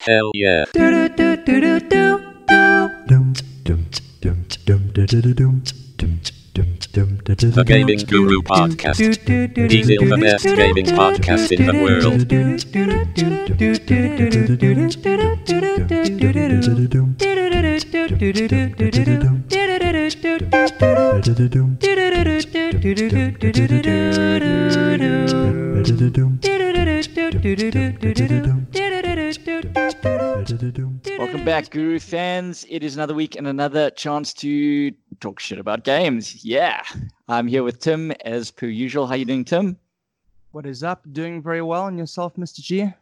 Hell yeah. The Gaming Guru Podcast. Diesel the best gaming podcast in the world. Welcome back, Guru fans. It is another week and another chance to talk shit about games. Yeah, I'm here with Tim as per usual. How you doing, Tim? What is up? Doing very well, and yourself, Mr. G?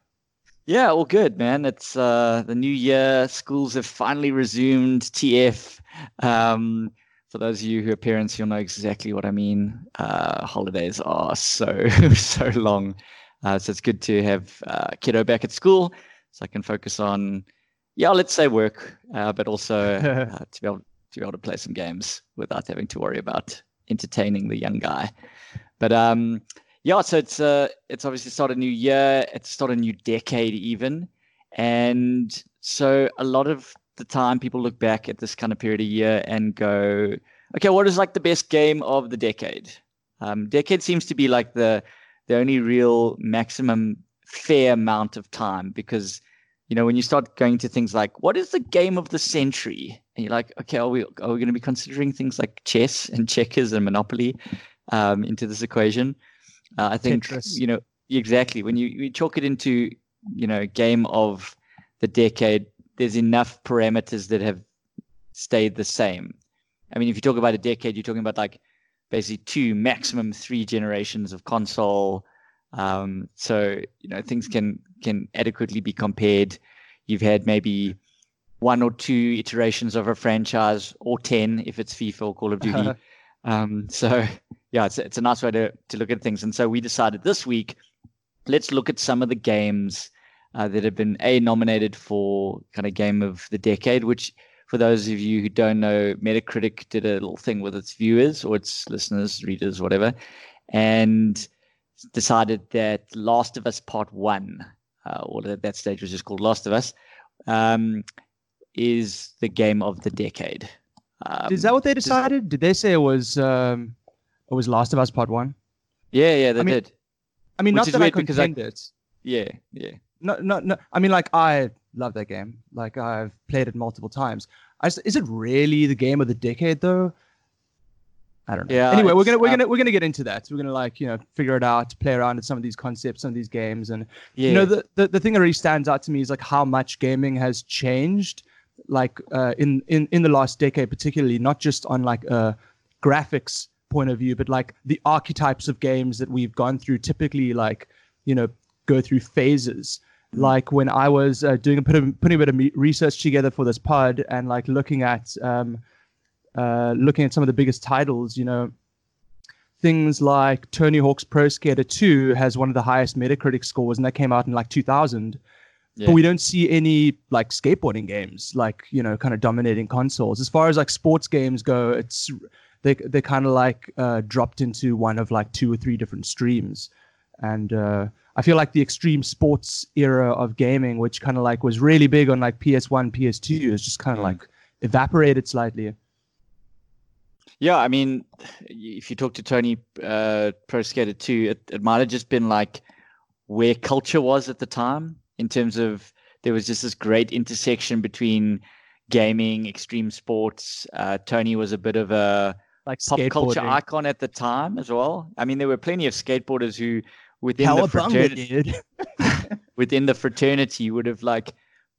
Yeah, all good, man. It's uh, the new year. Schools have finally resumed. TF. Um, for those of you who are parents, you'll know exactly what I mean. Uh, holidays are so so long, uh, so it's good to have uh, kiddo back at school, so I can focus on, yeah, let's say work, uh, but also uh, to be able to be able to play some games without having to worry about entertaining the young guy. But um, yeah, so it's uh, it's obviously start a new year, it's start a new decade even, and so a lot of the time people look back at this kind of period of year and go, okay, what is like the best game of the decade? Um, decade seems to be like the the only real maximum fair amount of time because you know when you start going to things like what is the game of the century? And you're like okay are we are we going to be considering things like chess and checkers and monopoly um, into this equation? Uh, i think Tetris. you know exactly. When you, you chalk it into you know game of the decade there's enough parameters that have stayed the same. I mean if you talk about a decade you're talking about like basically two maximum three generations of console um, so you know things can can adequately be compared. You've had maybe one or two iterations of a franchise, or ten if it's FIFA or Call of Duty. um, so yeah, it's it's a nice way to to look at things. And so we decided this week, let's look at some of the games uh, that have been a nominated for kind of game of the decade, which. For those of you who don't know, Metacritic did a little thing with its viewers or its listeners, readers, whatever, and decided that Last of Us Part One, uh, or at that stage was just called Last of Us, um, is the game of the decade. Um, is that what they decided? Did they say it was um, it was Last of Us Part One? Yeah, yeah, they I mean, did. I mean, Which not that I because I- contend it. Yeah, yeah. No, no, no. I mean, like I love that game. Like I've played it multiple times. I is it really the game of the decade though? I don't know. Yeah, Anyway, we're gonna we're uh, gonna we're gonna get into that. We're gonna like you know figure it out, play around with some of these concepts, some of these games, and Yeah. you know the, the the thing that really stands out to me is like how much gaming has changed like uh, in in in the last decade particularly not just on like a graphics point of view but like the archetypes of games that we've gone through typically like you know go through phases like when i was uh, doing a of putting a bit of research together for this pod and like looking at um uh looking at some of the biggest titles you know things like Tony Hawk's Pro Skater 2 has one of the highest Metacritic scores, and that came out in like 2000. Yeah. But we don't see any like skateboarding games, like you know, kind of dominating consoles. As far as like sports games go, it's they they kind of like uh, dropped into one of like two or three different streams, and uh, I feel like the extreme sports era of gaming, which kind of like was really big on like PS1, PS2, is just kind of Mm. like evaporated slightly. Yeah, I mean, if you talk to Tony uh, Pro Skater 2, it, it might have just been like where culture was at the time in terms of there was just this great intersection between gaming, extreme sports. Uh, Tony was a bit of a Like pop culture icon at the time as well. I mean, there were plenty of skateboarders who within the fraternity within the fraternity would have like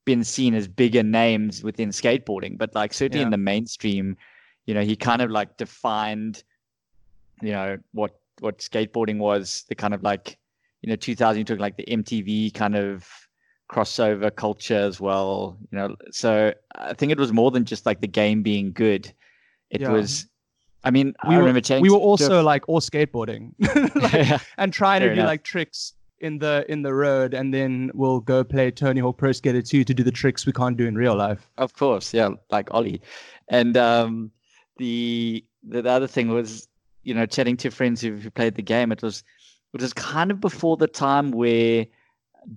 been seen as bigger names within skateboarding but like certainly in the mainstream you know he kind of like defined you know what what skateboarding was the kind of like you know 2000 you took like the mtv kind of crossover culture as well you know so i think it was more than just like the game being good it Yeah. was i mean we i were, remember changing we were also like all skateboarding like, yeah, and trying Fair to do enough. like tricks in the in the road and then we'll go play Tony Hawk Pro Skater 2 to do the tricks we can't do in real life. Of course, yeah, like Ollie. And um, the, the the other thing was, you know, chatting to friends who, who played the game. It was it was kind of before the time where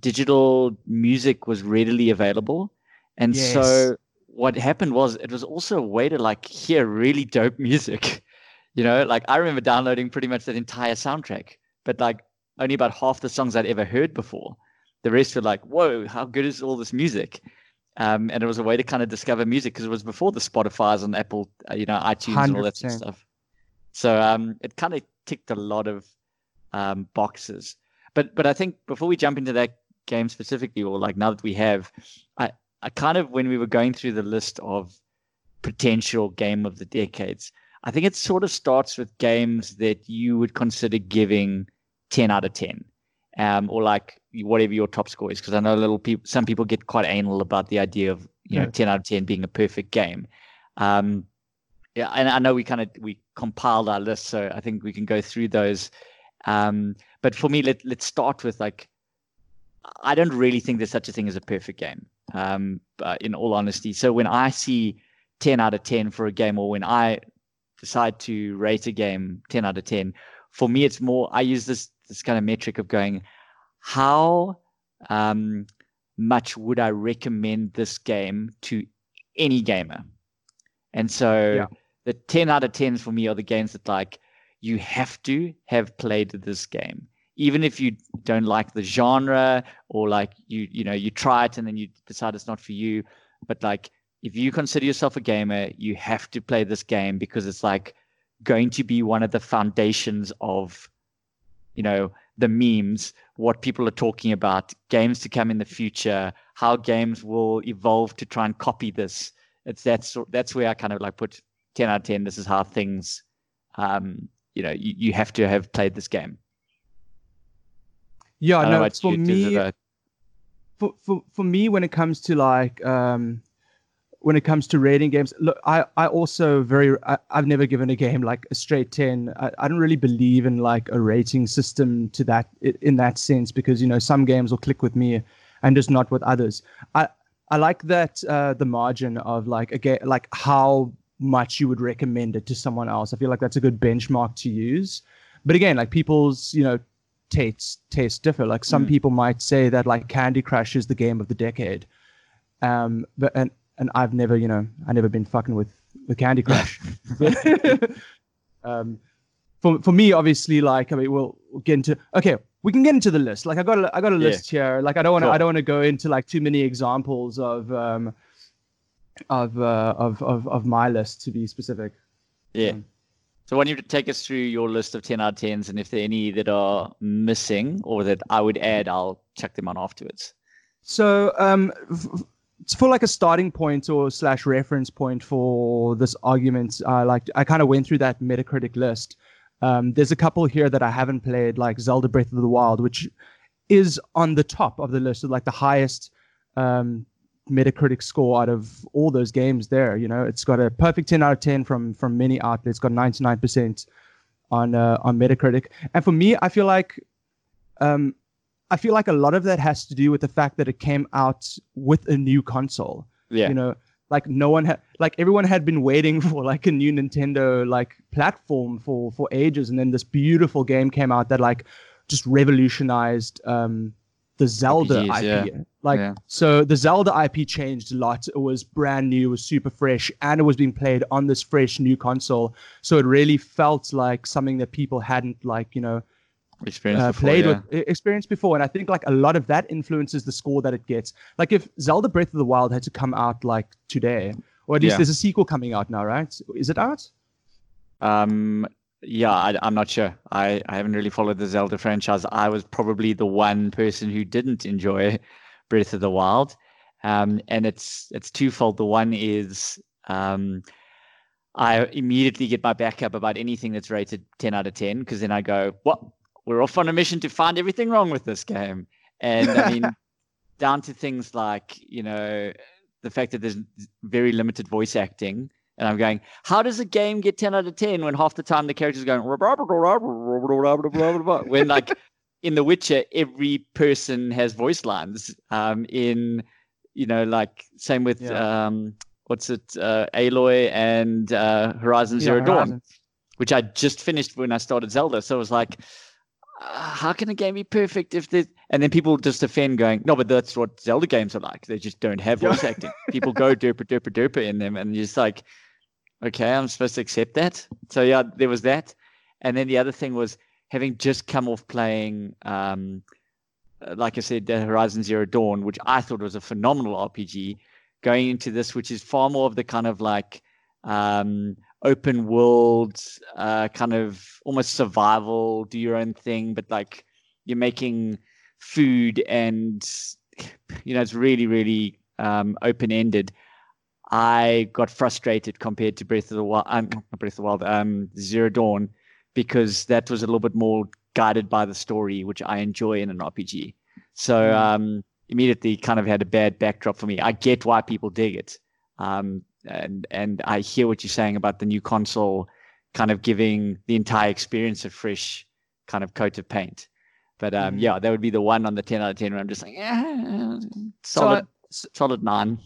digital music was readily available, and Yes. so what happened was it was also a way to like hear really dope music. You know, like I remember downloading pretty much that entire soundtrack, but like only about half the songs I'd ever heard before. The rest were like, whoa, how good is all this music? Um, and it was a way to kind of discover music because it was before the Spotify's and Apple, uh, you know, iTunes and all that sort of stuff. So um, it kind of ticked a lot of um, boxes. But but I think before we jump into that game specifically, or like now that we have, I I kind of when we were going through the list of potential game of the decades, I think it sort of starts with games that you would consider giving ten out of ten, um, or like whatever your top score is. Because I know little people, some people get quite anal about the idea of you know ten out of ten being a perfect game. Um, yeah, and I know we kind of we compiled our list, so I think we can go through those. Um, but for me, let let's start with like, I don't really think there's such a thing as a perfect game. Um, uh, in all honesty, so when I see ten out of ten for a game, or when I decide to rate a game ten out of ten, for me it's more I use this this kind of metric of going, how um, much would I recommend this game to any gamer? And so Yeah. the 10 out of 10s for me are the games that like you have to have played this game. Even if you don't like the genre or like you you know you try it and then you decide it's not for you, but like if you consider yourself a gamer, you have to play this game because it's like going to be one of the foundations of you know the memes what people are talking about games to come in the future how games will evolve to try and copy this. It's that's that's where i kind of like put 10 out of 10 this is how things um you know you, you have to have played this game. Yeah, I know no, for you, me, for, for for me when it comes to like um when it comes to rating games look i i also very I, i've never given a game like a straight 10 I, I don't really believe in like a rating system to that in that sense because you know some games will click with me and just not with others i i like that uh the margin of like again like how much you would recommend it to someone else i feel like that's a good benchmark to use but again like people's you know tastes tastes differ. Like some Mm. people might say that like Candy Crush is the game of the decade. Um, but and and I've never, you know, I never been fucking with with Candy Crush. um, for for me, obviously, like I mean, we'll, we'll get into okay. We can get into the list. Like I got a, I got a Yeah. list here. Like I don't want to. I don't want to go into like too many examples of um of uh of of of my list to be specific. yeah Um, so why don't you take us through your list of 10 out of 10s and if there are any that are missing or that i would add i'll chuck them on afterwards So, um, f- for like a starting point or slash reference point for this argument, I like I kind of went through that Metacritic list. Um, there's a couple here that I haven't played, like Zelda Breath of the Wild, which is on the top of the list, like the highest um, Metacritic score out of all those games. There, you know, it's got a perfect 10 out of 10 from from many outlets. Got 99% on uh, on Metacritic, and for me, I feel like um, I feel like a lot of that has to do with the fact that it came out with a new console. yeah You know, like no one had, like everyone had been waiting for like a new Nintendo like platform for for ages, and then this beautiful game came out that like just revolutionized um the Zelda RPGs, IP. Like Yeah. so, the Zelda IP changed a lot. It was brand new, it was super fresh, and it was being played on this fresh new console. So it really felt like something that people hadn't like you know experience uh, before, played yeah. with experience before and i think like a lot of that influences the score that it gets like if zelda breath of the wild had to come out like today or at least Yeah. there's a sequel coming out now right is it out Um, yeah, I, I'm not sure. I, I haven't really followed the Zelda franchise. I was probably the one person who didn't enjoy Breath of the Wild, um, and it's it's twofold. The one is um, I immediately get my back up about anything that's rated 10 out of 10 because then I go, "What? We're off on a mission to find everything wrong with this game." And I mean, down to things like you know the fact that there's very limited voice acting. And I'm going, how does a game get 10 out of 10 when half the time the character's going, when like in The Witcher, every person has voice lines. Um, in, you know, like same with, Yeah. um, what's it, uh, Aloy and uh, Horizon Yeah, Zero Dawn, Horizon. which I just finished when I started Zelda. So it was like, how can a game be perfect if there's and then people just defend going no but that's what zelda games are like. They just don't have voice acting. People go derpa derpa derpa in them and you're just like okay i'm supposed to accept that? So yeah there was that. And then the other thing was having just come off playing um uh, like i said horizon zero dawn which i thought was a phenomenal rpg going into this which is far more of the kind of like um open world uh, kind of almost survival, do your own thing, but like you're making food and you know it's really really um, open ended. I got frustrated compared to Breath of the Wild, um, Breath of the Wild, um, Zero Dawn, because that was a little bit more guided by the story, which I enjoy in an RPG. So mm. um, immediately kind of had a bad backdrop for me. I get why people dig it. Um, and and I hear what you're saying about the new console kind of giving the entire experience a fresh kind of coat of paint. But um, mm-hmm. yeah, that would be the one on the 10 out of 10 where I'm just like, yeah, solid, so I, solid nine.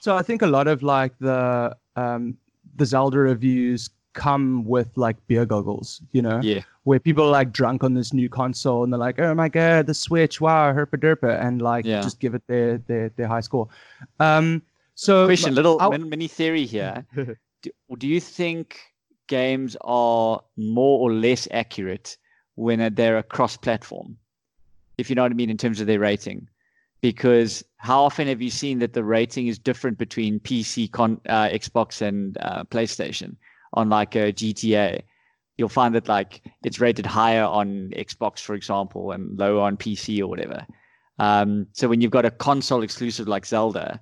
So I think a lot of like the um, the Zelda reviews come with like beer goggles, you know? Yeah. Where people are like drunk on this new console and they're like, oh my God, the Switch, wow, herpa derpa, and like yeah. just give it their, their, their high score. Um, so, question, little I'll... mini theory here. do, do you think games are more or less accurate when they're cross platform? If you know what I mean, in terms of their rating. Because how often have you seen that the rating is different between PC, con, uh, Xbox, and uh, PlayStation on like a GTA? You'll find that like it's rated higher on Xbox, for example, and lower on PC or whatever. Um, so when you've got a console exclusive like Zelda,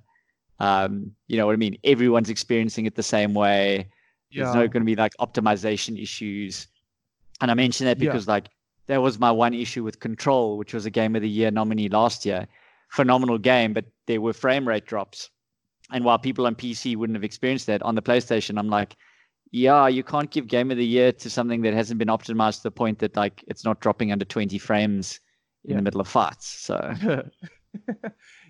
um, you know what I mean? Everyone's experiencing it the same way. Yeah. There's no going to be like optimization issues. And I mention that because yeah. like that was my one issue with Control, which was a game of the year nominee last year. Phenomenal game, but there were frame rate drops. And while people on PC wouldn't have experienced that on the PlayStation, I'm like, yeah, you can't give game of the year to something that hasn't been optimized to the point that like it's not dropping under 20 frames in yeah. the middle of fights. So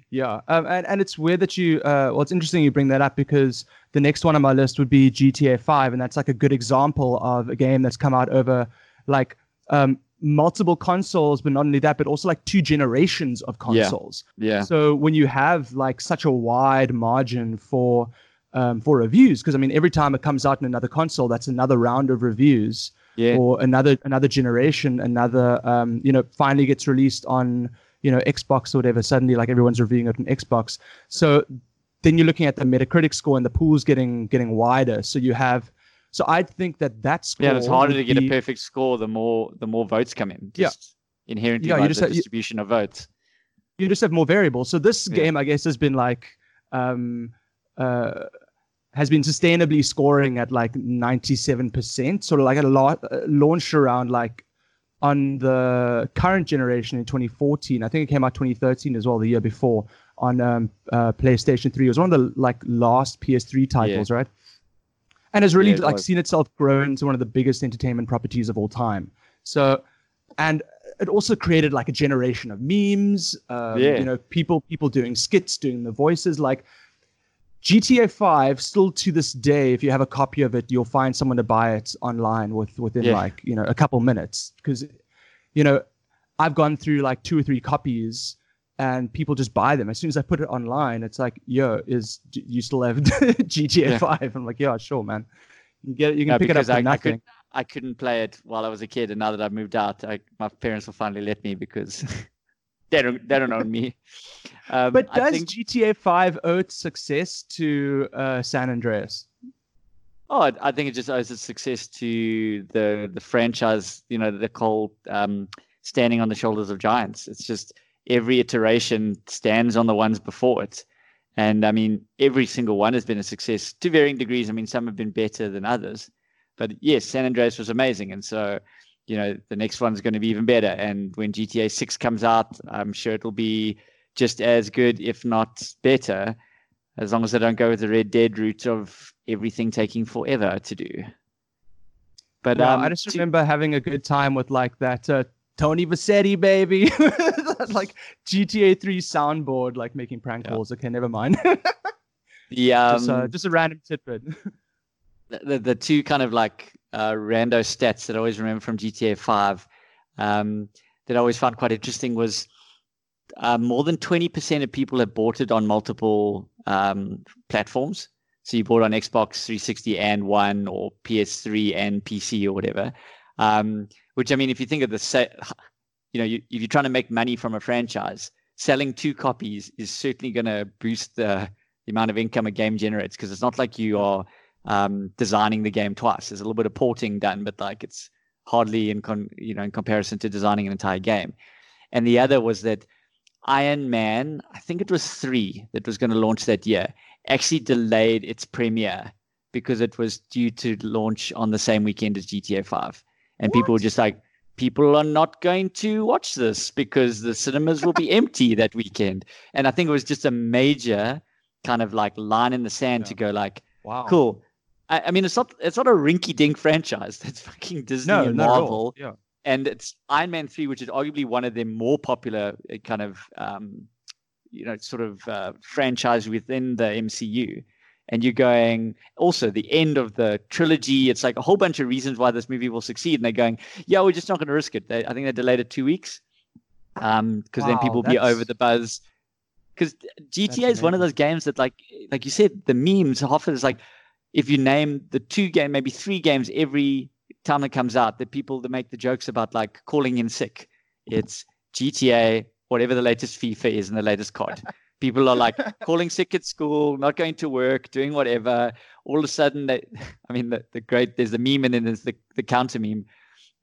Yeah, um, and and it's weird that you. Uh, well, it's interesting you bring that up because the next one on my list would be GTA Five, and that's like a good example of a game that's come out over like um, multiple consoles, but not only that, but also like two generations of consoles. Yeah. yeah. So when you have like such a wide margin for um, for reviews, because I mean, every time it comes out in another console, that's another round of reviews. Yeah. Or another another generation, another um, you know, finally gets released on you know Xbox or whatever, suddenly like everyone's reviewing it on Xbox. So then you're looking at the Metacritic score and the pool's getting getting wider. So you have so I think that that's yeah, it's harder to get be, a perfect score the more the more votes come in. Just yeah, inherently yeah, you just the have, distribution you, of votes. You just have more variables. So this yeah. game, I guess, has been like um uh has been sustainably scoring at like 97%, sort of like a lot uh, launched around like on the current generation in 2014. I think it came out 2013 as well, the year before on um, uh, PlayStation 3. It was one of the like last PS3 titles, yeah. right? And has really yeah, it like was. seen itself grow into one of the biggest entertainment properties of all time. So, and it also created like a generation of memes. Um, yeah. You know, people people doing skits, doing the voices. Like GTA 5 still to this day if you have a copy of it you'll find someone to buy it online with within yeah. like you know a couple minutes. Because you know I've gone through like two or three copies and people just buy them. As soon as I put it online it's like yo is you still have GTA yeah. 5 I'm like yeah sure man. You can get it, you can no, pick it up for I, nothing I, could, I couldn't play it while I was a kid and now that I've moved out I, my parents will finally let me because they don't they don't own me. Um, but does think... GTA Five owe its success to uh, San Andreas? Oh, I, I, think it just owes its success to the the franchise. You know, the whole um, standing on the shoulders of giants. It's just every iteration stands on the ones before it. And I mean, every single one has been a success to varying degrees. I mean, some have been better than others. But yes, San Andreas was amazing. And so you know the next one's going to be even better. And when GTA Six comes out, I'm sure it'll be just as good, if not better, as long as they don't go with the Red Dead route of everything taking forever to do. But um, I just remember having a good time with like that uh, Tony Vercetti baby, like GTA 3 soundboard, like making prank yeah. calls. Okay, never mind. yeah um, just, uh, just a random tidbit. the, the two kind of like uh, rando stats that I always remember from GTA 5. um, that I always found quite interesting was uh, more than 20% of people have bought it on multiple um, platforms. So you bought on Xbox 360 and One or PS3 and PC or whatever. Um, which I mean, if you think of the set, you know, you, if you're trying to make money from a franchise, selling two copies is certainly going to boost the, the amount of income a game generates because it's not like you are um, designing the game twice. There's a little bit of porting done, but like it's hardly in con, you know in comparison to designing an entire game. And the other was that Iron Man, I think it was three that was going to launch that year, actually delayed its premiere because it was due to launch on the same weekend as GTA 5. And what? people were just like, people are not going to watch this because the cinemas will be empty that weekend. And I think it was just a major kind of like line in the sand yeah. to go like, wow, cool. I, I, mean, it's not it's not a rinky dink franchise. That's fucking Disney no, and Marvel. Yeah. And it's Iron Man three, which is arguably one of their more popular uh, kind of um, you know sort of uh, franchise within the MCU. And you're going also the end of the trilogy. It's like a whole bunch of reasons why this movie will succeed, and they're going, yeah, we're just not going to risk it. They, I think they delayed it two weeks because um, wow, then people will be over the buzz. Because GTA is one of those games that, like, like you said, the memes half of it is like, if you name the two game, maybe three games every time it comes out, the people that make the jokes about like calling in sick, it's GTA, whatever the latest FIFA is and the latest COD. People are like calling sick at school, not going to work, doing whatever. All of a sudden, they, I mean, the, the great, there's a meme and then there's the, the counter meme.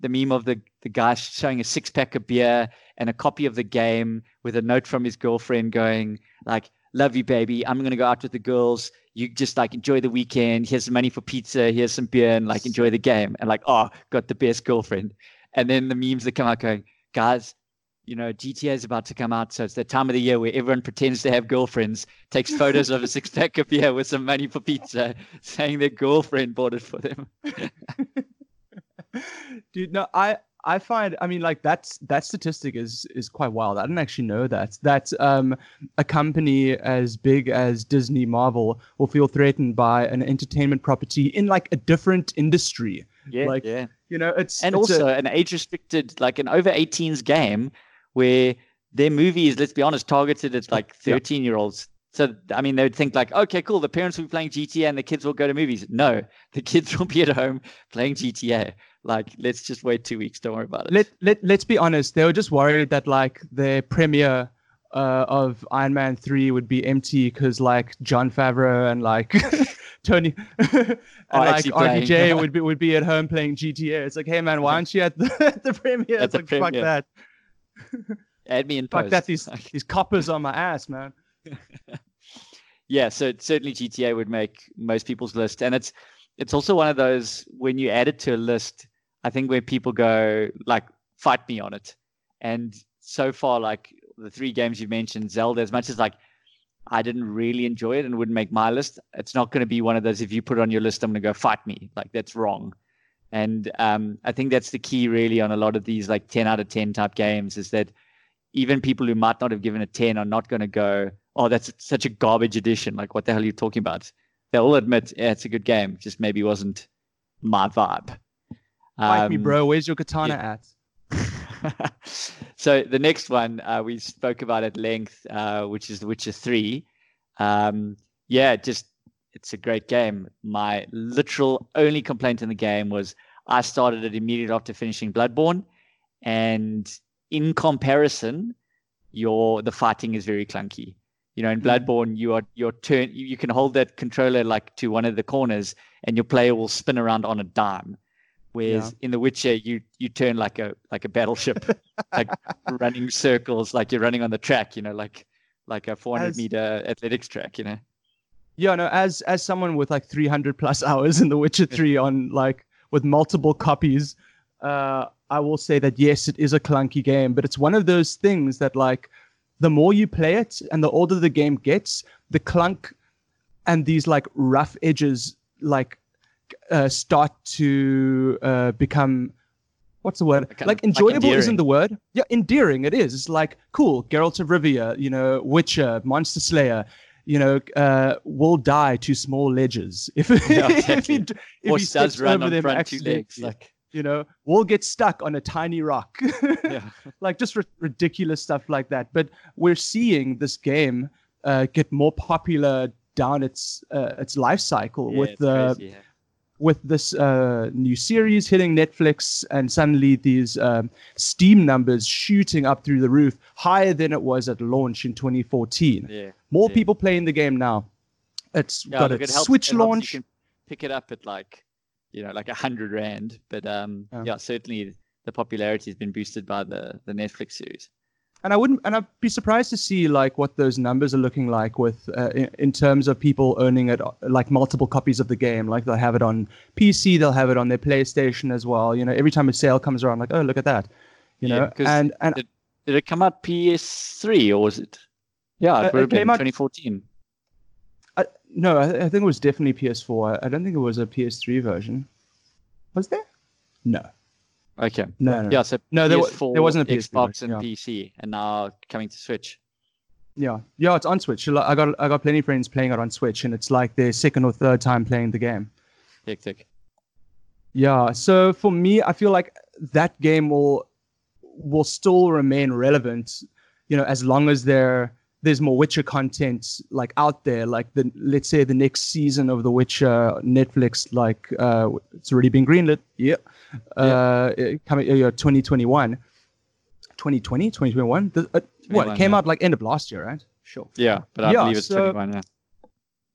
The meme of the, the guy showing a six pack of beer and a copy of the game with a note from his girlfriend going, like, love you, baby. I'm going to go out with the girls you just like enjoy the weekend. Here's some money for pizza. Here's some beer, and like enjoy the game. And like, oh, got the best girlfriend. And then the memes that come out going, guys, you know, GTA is about to come out, so it's that time of the year where everyone pretends to have girlfriends, takes photos of a six pack of beer with some money for pizza, saying their girlfriend bought it for them. Dude, no, I I find, I mean, like that's that statistic is is quite wild. I didn't actually know that that um, a company as big as Disney, Marvel, will feel threatened by an entertainment property in like a different industry. Yeah, like, yeah. You know, it's and it's also a, an age restricted, like an over 18s game, where their movie is, let's be honest, targeted at like 13 yeah. year olds. So I mean, they would think like, okay, cool. The parents will be playing GTA and the kids will go to movies. No, the kids will be at home playing GTA. Like, let's just wait two weeks. Don't worry about it. Let let let's be honest. They were just worried that like the premiere uh, of Iron Man three would be empty because like Jon Favreau and like Tony and like RDJ would be would be at home playing GTA. It's like, hey man, why aren't you at the, the premiere? At it's the like, premiere. fuck that. Add me in Fuck post. that. These these coppers on my ass, man. yeah, so certainly GTA would make most people's list, and it's it's also one of those when you add it to a list I think where people go like fight me on it. And so far, like the three games you mentioned, Zelda, as much as like I didn't really enjoy it and wouldn't make my list, it's not going to be one of those. If you put it on your list, I'm going to go fight me. Like that's wrong. And um, I think that's the key, really, on a lot of these like 10 out of 10 type games is that even people who might not have given a 10 are not going to go, oh, that's such a garbage edition. Like, what the hell are you talking about? They'll admit, yeah, it's a good game, just maybe wasn't my vibe. Fight um, me, bro. Where's your katana yeah. at? so the next one uh, we spoke about at length, uh, which is The Witcher Three. Um, yeah, just it's a great game. My literal only complaint in the game was I started it immediately after finishing Bloodborne, and in comparison, your the fighting is very clunky. You know, in hmm. Bloodborne, you are your turn. You can hold that controller like to one of the corners, and your player will spin around on a dime. Whereas yeah. in The Witcher, you you turn like a like a battleship, like running circles, like you're running on the track, you know, like like a 400 as, meter athletics track, you know. Yeah, no. As as someone with like 300 plus hours in The Witcher 3 on like with multiple copies, uh, I will say that yes, it is a clunky game, but it's one of those things that like the more you play it and the older the game gets, the clunk and these like rough edges like uh, start to uh, become what's the word? Like, like enjoyable like isn't the word. Yeah, endearing. It is. It's like cool. Geralt of Rivia, you know, Witcher, Monster Slayer. You know, uh, will die to small ledges if, yeah, exactly. if he, if he steps run over them front two legs. Like you know, we'll get stuck on a tiny rock. Yeah. like just ri- ridiculous stuff like that. But we're seeing this game uh, get more popular down its uh, its life cycle Yeah, with the crazy, yeah. With this uh, new series hitting Netflix, and suddenly these um, Steam numbers shooting up through the roof, higher than it was at launch in 2014. Yeah. More yeah. people playing the game now. It's Yeah, got look, a it helps- Switch it launch. You can pick it up at like, you know, like a hundred rand. But um, Yeah. yeah. certainly the popularity has been boosted by the the Netflix series. And I wouldn't, and I'd be surprised to see like what those numbers are looking like with uh, in, in terms of people owning it, uh, like multiple copies of the game. Like they'll have it on PC, they'll have it on their PlayStation as well. You know, every time a sale comes around, like oh look at that, you Yeah, know. And and Did, did it come out PS3 or was it? Yeah, Uh, it it have been came out- 2014. I, no, I, I think it was definitely PS4. I, I don't think it was a PS3 version. Was there? No, Okay. no, no. Yeah, so No, there wa- PS4, there wasn't a PS3 Xbox and yeah. PC, and now coming to Switch. Yeah, yeah, it's on Switch. I got I got plenty of friends playing it on Switch, and it's like their second or third time playing the game. Hectic. Yeah, so for me, I feel like that game will will still remain relevant, you know, as long as there there's more Witcher content like out there. Like the let's say the next season of The Witcher, Netflix, like uh, it's already been greenlit. Yeah, uh, it- coming uh, 2021, 2020, 2021. The, uh, what it came yeah. out like end of last year, right? Sure. Yeah, but I Yeah, believe it's so- 21. Yeah.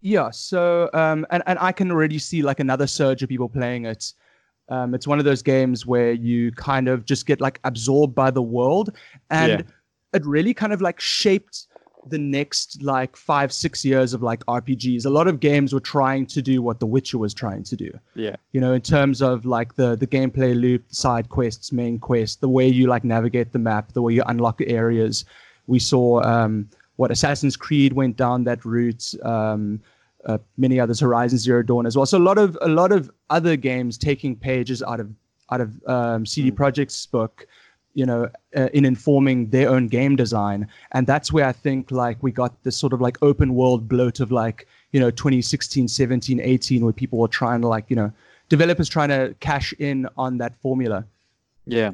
Yeah, so um, and and I can already see like another surge of people playing it. Um, it's one of those games where you kind of just get like absorbed by the world, and Yeah. it really kind of like shaped the next like five six years of like RPGs. A lot of games were trying to do what The Witcher was trying to do. Yeah. You know, in terms of like the the gameplay loop, side quests, main quest, the way you like navigate the map, the way you unlock areas. We saw um, what Assassin's Creed went down that route. Um, uh, many others, Horizon Zero Dawn as well. So a lot of a lot of other games taking pages out of out of um, CD Projekt's book, you know, uh, in informing their own game design, and that's where I think like we got this sort of like open world bloat of like you know 2016, 17, 18, where people were trying to like you know developers trying to cash in on that formula. Yeah.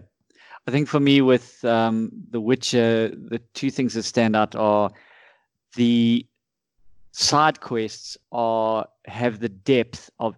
I think for me, with um, The Witcher, the two things that stand out are the side quests are have the depth of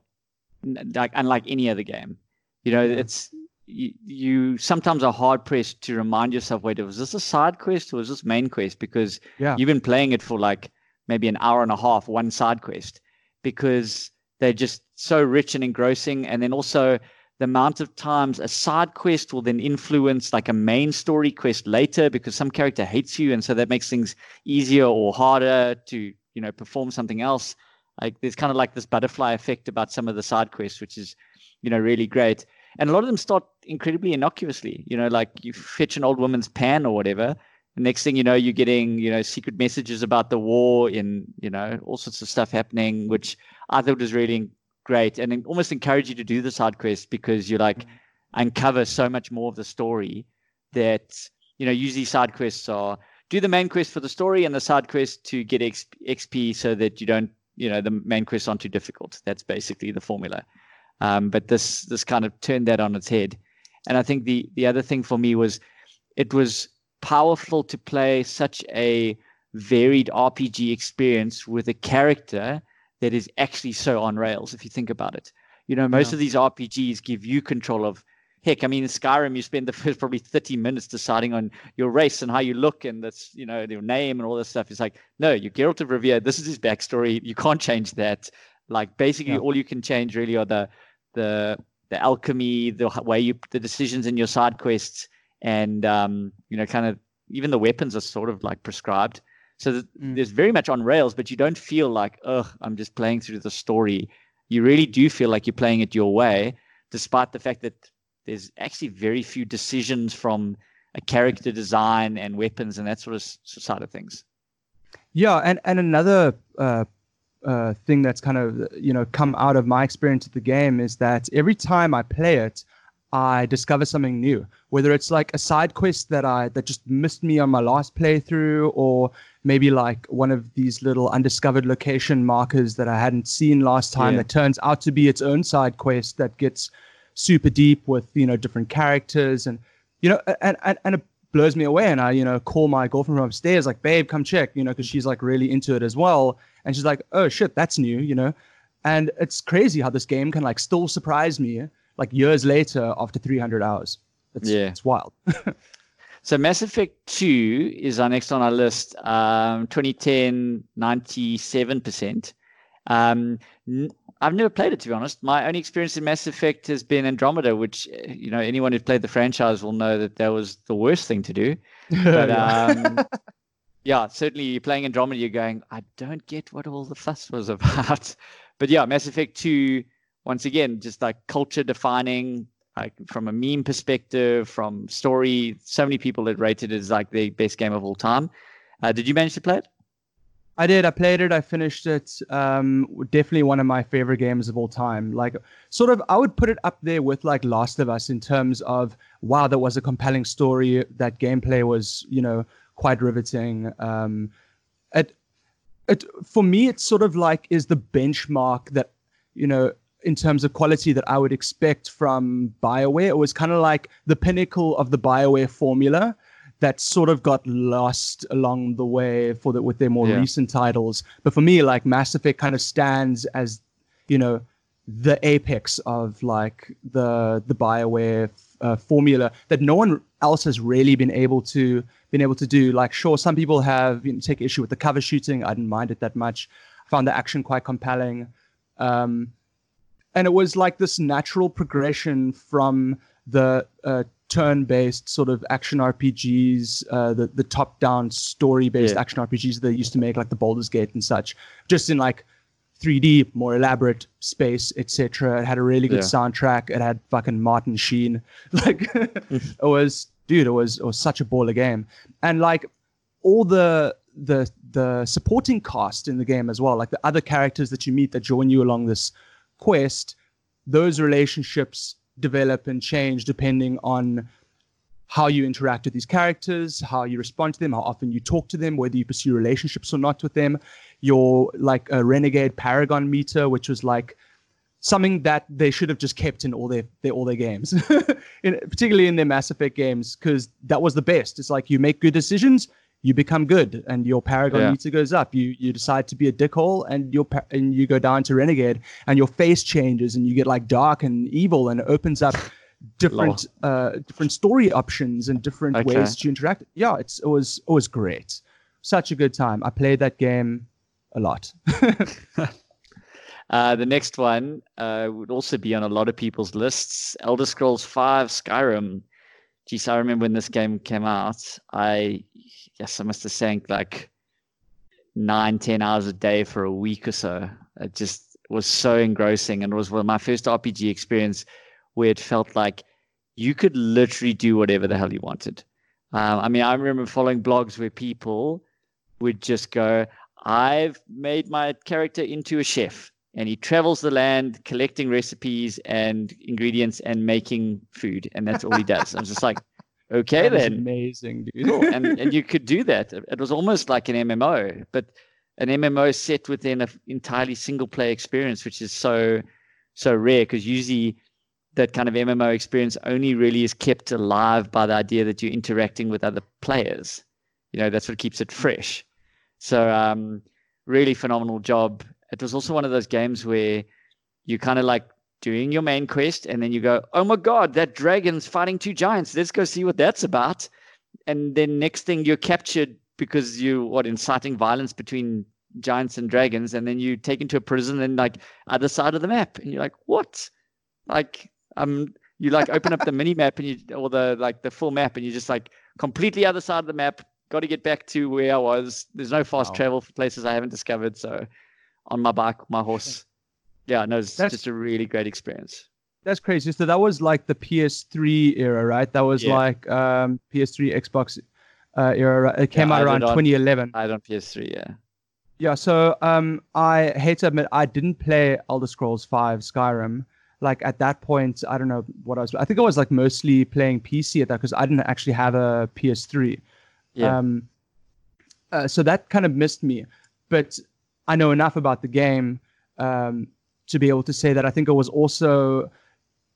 like unlike any other game. You know, it's you, you sometimes are hard pressed to remind yourself, wait, was this a side quest or was this main quest? Because Yeah. you've been playing it for like maybe an hour and a half, one side quest, because they're just so rich and engrossing. And then also the amount of times a side quest will then influence like a main story quest later because some character hates you. And so that makes things easier or harder to, you know, perform something else. Like there's kind of like this butterfly effect about some of the side quests, which is, you know, really great. And a lot of them start incredibly innocuously, you know, like you fetch an old woman's pan or whatever. The next thing you know, you're getting, you know, secret messages about the war in, you know, all sorts of stuff happening, which I thought was really great and almost encourage you to do the side quest because you like mm-hmm. uncover so much more of the story that, you know, usually side quests are do the main quest for the story and the side quest to get XP so that you don't, you know, the main quests aren't too difficult. That's basically the formula. Um, but this this kind of turned that on its head. And I think the the other thing for me was it was powerful to play such a varied RPG experience with a character that is actually so on rails if you think about it. You know, most Yeah. of these RPGs give you control of heck, I mean in Skyrim you spend the first probably 30 minutes deciding on your race and how you look and that's you know your name and all this stuff. It's like, no, you're Geralt of Rivia, this is his backstory. You can't change that. Like basically Yeah. all you can change really are the the the alchemy, the way you the decisions in your side quests, and um, you know, kind of even the weapons are sort of like prescribed. So that Mm. there's very much on rails, but you don't feel like, oh, I'm just playing through the story. You really do feel like you're playing it your way, despite the fact that there's actually very few decisions from a character design and weapons and that sort of s- side of things. Yeah, and and another uh, uh, thing that's kind of you know come out of my experience with the game is that every time I play it, I discover something new. Whether it's like a side quest that I that just missed me on my last playthrough, or maybe like one of these little undiscovered location markers that I hadn't seen last time Yeah. that turns out to be its own side quest that gets super deep with you know different characters and you know and and, and it blows me away and I you know call my girlfriend from upstairs like babe come check you know because she's like really into it as well and she's like oh shit that's new you know and it's crazy how this game can like still surprise me like years later after 300 hours it's, Yeah. it's wild So Mass Effect 2 is our next on our list. Um, 2010, 97%. Um, n- I've never played it to be honest. My only experience in Mass Effect has been Andromeda, which uh, you know anyone who's played the franchise will know that that was the worst thing to do. But um, yeah, certainly you're playing Andromeda, you're going, I don't get what all the fuss was about. But yeah, Mass Effect 2, once again, just like culture defining, like from a meme perspective, from story. So many people had rated it as like the best game of all time. Uh, did you manage to play it? I did. I played it. I finished it. Um, definitely one of my favorite games of all time. Like, sort of, I would put it up there with like Last of Us in terms of wow, that was a compelling story. That gameplay was, you know, quite riveting. Um, it, it for me, it's sort of like is the benchmark that, you know, in terms of quality that I would expect from Bioware. It was kind of like the pinnacle of the Bioware formula that sort of got lost along the way for the with their more Yeah. recent titles. But for me, like Mass Effect kind of stands as, you know, the apex of like the the Bioware uh, formula that no one else has really been able to been able to do. Like, sure, some people have you know, take issue with the cover shooting. I didn't mind it that much. I found the action quite compelling. Um, and it was like this natural progression from the uh, turn-based sort of action RPGs, uh, the the top-down story-based Yeah. action RPGs that they used to make, like the Baldur's Gate and such, just in like 3D, more elaborate space, etc. It had a really good Yeah. soundtrack. It had fucking Martin Sheen. Like it was, dude, it was it was such a baller game, and like all the the the supporting cast in the game as well, like the other characters that you meet that join you along this quest, those relationships develop and change depending on how you interact with these characters, how you respond to them, how often you talk to them, whether you pursue relationships or not with them. Your like a renegade paragon meter, which was like something that they should have just kept in all their, their all their games, in, particularly in their Mass Effect games, because that was the best. It's like you make good decisions, you become good, and your paragon Yeah. meter goes up. You you decide to be a dickhole, and your pa- and you go down to renegade, and your face changes, and you get like dark and evil, and it opens up different uh different story options and different Okay. ways to interact. Yeah, it's it was it was great. Such a good time. I played that game a lot. Uh, the next one uh, would also be on a lot of people's lists Elder Scrolls 5 Skyrim. Geez, I remember when this game came out. I, yes, I must have sank like nine, ten hours a day for a week or so. It just was so engrossing and it was my first RPG experience where it felt like you could literally do whatever the hell you wanted. Um, I mean, I remember following blogs where people would just go, I've made my character into a chef and he travels the land collecting recipes and ingredients and making food. And that's all he does. I was just like, okay, That then amazing, dude. cool. and and you could do that. It was almost like an MMO, but an MMO set within an entirely single player experience, which is so so rare because usually that kind of MMO experience only really is kept alive by the idea that you're interacting with other players. You know, that's what keeps it fresh. So um, really phenomenal job. It was also one of those games where you kind of like doing your main quest and then you go, oh my god, that dragon's fighting two giants. Let's go see what that's about. And then next thing you're captured because you what inciting violence between giants and dragons, and then you take into a prison and like other side of the map, and you're like, what? Like um, you like open up the mini map and you or the like the full map, and you're just like completely other side of the map. Got to get back to where I was. There's no fast Wow. travel for places I haven't discovered. So on my bike, my horse. Yeah, no, it's That's- just a really great experience. That's crazy. So that was like the PS3 era, right? That was Yeah. like um, PS3, Xbox uh, era. right? It came Yeah, out around on- 2011. I had on PS3, yeah. Yeah. So um, I hate to admit, I didn't play Elder Scrolls 5 Skyrim. Like at that point, I don't know what I was. I think I was like mostly playing PC at that because I didn't actually have a PS3. Yeah. Um, uh, so that kind of missed me. But I know enough about the game um, to be able to say that I think it was also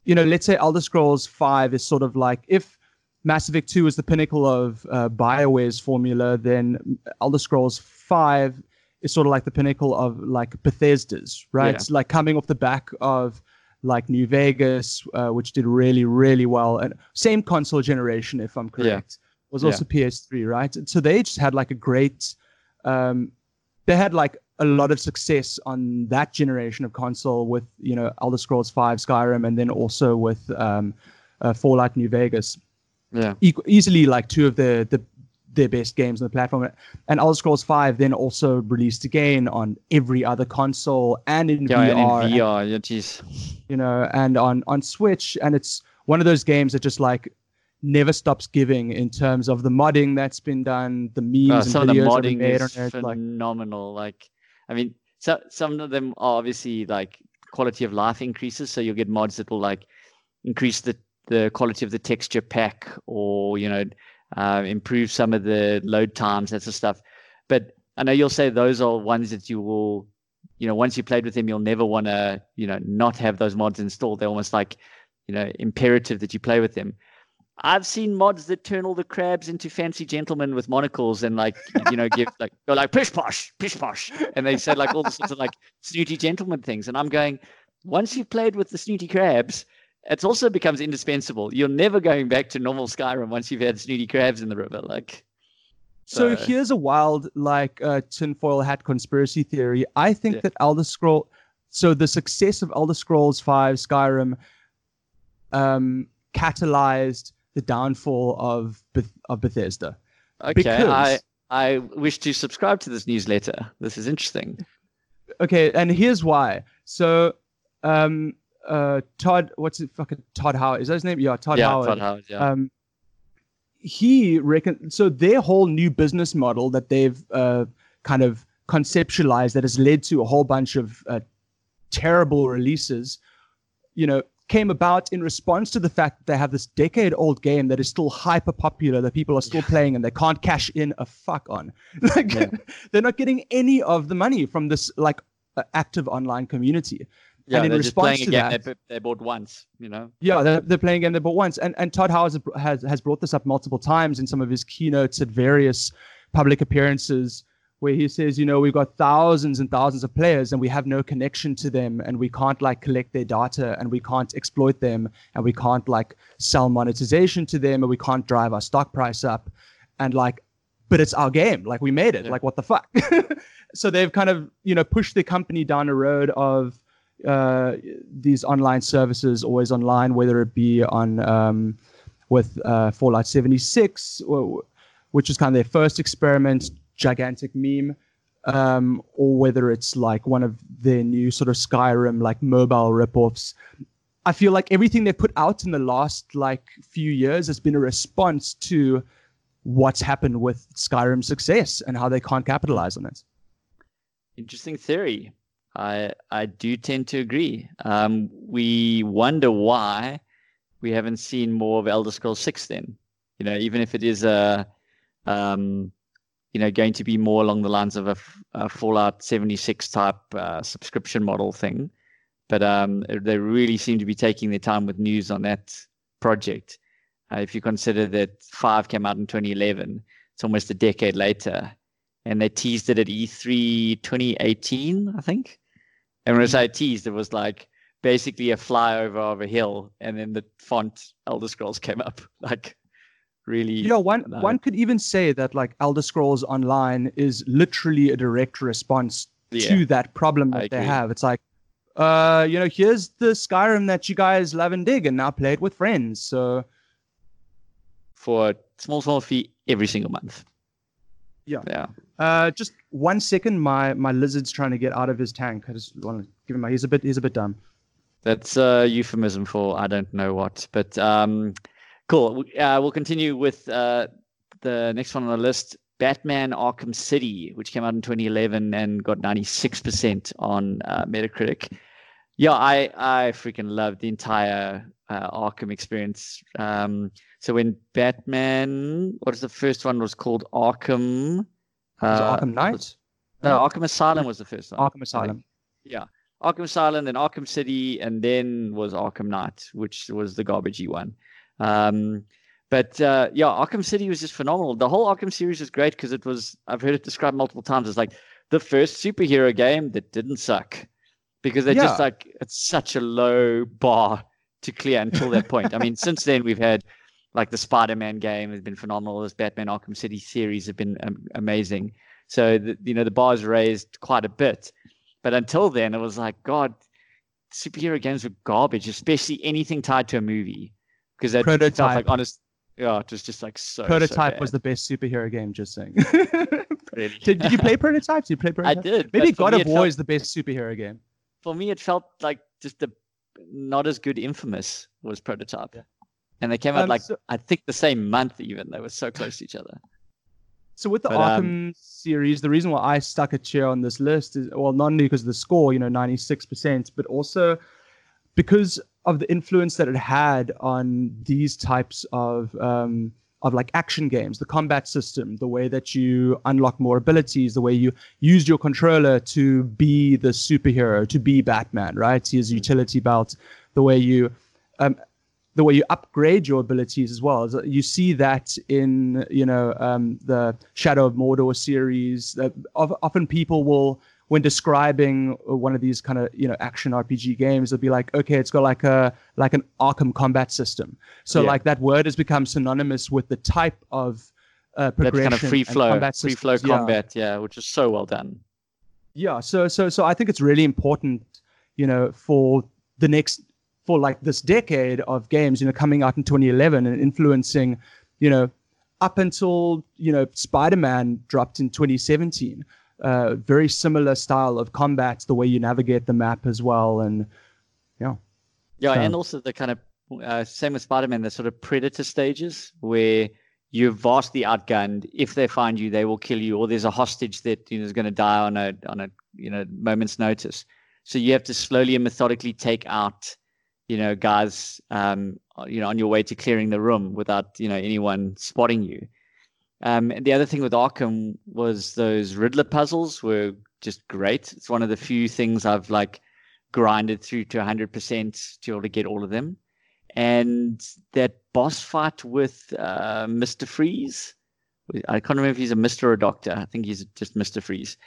you know, let's say Elder Scrolls Five is sort of like if Mass Effect Two is the pinnacle of uh, Bioware's formula, then Elder Scrolls Five is sort of like the pinnacle of like Bethesda's, right? Yeah. It's like coming off the back of like New Vegas, uh, which did really, really well, and same console generation, if I'm Yeah. correct, was also PS3, right? And so they just had like a great, um, they had like a lot of success on that generation of console with you know Elder Scrolls Five, Skyrim, and then also with um, uh, Fallout New Vegas Yeah. equ- easily like two of the the their best games on the platform. And Elder Scrolls Five then also released again on every other console and in Yeah, and in VR, and, Yeah, geez. you know, and on on Switch. And it's one of those games that just like never stops giving in terms of the modding that's been done, the memes Uh, and some of the videos been modding made is on it. Like, phenomenal. Like, I mean, so, some of them are obviously like quality of life increases. So you'll get mods that will like increase the, the quality of the texture pack or, you know, uh, improve some of the load times, that sort of stuff. But I know you'll say those are ones that you will, you know, once you played with them, you'll never want to, you know, not have those mods installed. They're almost like, you know, imperative that you play with them. I've seen mods that turn all the crabs into fancy gentlemen with monocles and like you know give like go like pish posh pish posh and they said like all the sorts of like snooty gentleman things and I'm going once you've played with the snooty crabs it also becomes indispensable you're never going back to normal Skyrim once you've had snooty crabs in the river like So So- here's a wild, like, uh, tinfoil hat conspiracy theory. I think Yeah. that Elder Scroll, so the success of Elder Scrolls Five Skyrim, um, catalyzed the downfall of Beth- of Bethesda. okay I Because- I wish to subscribe to this newsletter this is interesting Okay, and here's why. So, um, uh, Todd, what's it? Fucking Todd Howard. Is that his name? Yeah, Todd yeah Howard. Todd Howard, yeah um, he reckon so their whole new business model that they've uh, kind of conceptualized that has led to a whole bunch of uh, terrible releases you know came about in response to the fact that they have this decade old game that is still hyper popular that people are still playing and they can't cash in a fuck on. Like Yeah. they're not getting any of the money from this like uh, active online community. Yeah and in they're just playing response to game that- they, they bought once you know? Yeah, they're, they're playing again. They bought once, and and Todd Howard has has brought this up multiple times in some of his keynotes at various public appearances, where he says, you know, we've got thousands and thousands of players, and we have no connection to them, and we can't like collect their data, and we can't exploit them, and we can't like sell monetization to them, and we can't drive our stock price up, and like, but it's our game, like we made it, Yeah. like what the fuck. so they've kind of you know pushed the company down a road of uh, these online services always online, whether it be on um, with uh, Fallout 76, or, which is kind of their first experiment, gigantic meme, um, or whether it's like one of their new sort of Skyrim like mobile ripoffs. I feel like everything they put out in the last like few years has been a response to what's happened with Skyrim's success and how they can't capitalize on it. Interesting theory. I I do tend to agree. Um, we wonder why we haven't seen more of Elder Scrolls Six. Then, you know, even if it is a, um, you know, going to be more along the lines of a Fallout 76 type uh, subscription model thing, but um, they really seem to be taking their time with news on that project. Uh, if you consider that Five came out in 2011, it's almost a decade later and they teased it at E E3 2018, I think. And when I say teased, it was like basically a flyover of a hill, and then the font Elder Scrolls came up. Like really, You know, one no. one could even say that like Elder Scrolls Online is literally a direct response Yeah, to that problem that they have. It's like, uh, you know, here's the Skyrim that you guys love and dig, and now play it with friends. So for a small small fee every single month. Yeah. yeah. Uh, just one second. My my lizard's trying to get out of his tank. I just want to give him. A, he's a bit. He's a bit dumb. That's a euphemism for I don't know what. But um, cool. Uh, we'll continue with uh, the next one on the list Batman Arkham City, which came out in 2011 and got 96% on uh, Metacritic. Yeah, I, I freaking love the entire uh, Arkham experience. Um, so when Batman, what is the first one was called Arkham? Uh, Arkham Knight, No, Arkham Asylum was the first one. Arkham Asylum. Yeah. Arkham Asylum, then Arkham City, and then was Arkham Knight, which was the garbagey one. Um, but uh, yeah, Arkham City was just phenomenal. The whole Arkham series is great because it was, I've heard it described multiple times as like the first superhero game that didn't suck because they Yeah. just like, it's such a low bar to clear until that point. I mean, since then we've had like the Spider-Man game has been phenomenal. This Batman Arkham City series have been um, amazing. So the, you know the bar's raised quite a bit, but until then it was like God, superhero games were garbage, especially anything tied to a movie, because that Prototype. like honest. Yeah, it was just like so. so Prototype was the best superhero game. Just saying. did, did you play Prototype? Did you play Prototype? I did. Maybe God of War felt- is the best superhero game. for me, it felt like just the not as good Infamous was Prototype, Yeah. and they came out Um, like so- I think the same month. Even they were so close to each other. So with the But, Arkham um, series, the reason why I stuck a chair on this list is well, not only because of the score, you know, ninety six percent, but also because of the influence that it had on these types of um, of like action games, the combat system, the way that you unlock more abilities, the way you use your controller to be the superhero, to be Batman, right? His utility belt, the way you um, the way you upgrade your abilities as well. You see that in you know um, the Shadow of Mordor series. Uh, often people will, when describing one of these kind of you know action RPG games, they'll be like, okay, it's got like a like an Arkham combat system. So Yeah. like that word has become synonymous with the type of uh, That progression kind of free flow, combat free flow. Yeah. combat, yeah, which is so well done. Yeah, so so so I think it's really important, you know, for the next for like this decade of games, you know, coming out in 2011 and influencing, you know, up until you know Spider-Man dropped in 2017. Uh, very similar style of combat, the way you navigate the map as well, and yeah, Yeah, So- and also the kind of uh, same with Spider-Man, the sort of predator stages where you're vastly outgunned. If they find you, they will kill you, or there's a hostage that you know is going to die on a on a you know moment's notice. So you have to slowly and methodically take out, you know, guys, um, you know, on your way to clearing the room without you know anyone spotting you. Um, the other thing with Arkham was those Riddler puzzles were just great. It's one of the few things I've like grinded through to 100% to be able to get all of them. And that boss fight with uh, Mr. Freeze, I can't remember if he's a Mr. or a Doctor. I think he's just Mr. Freeze.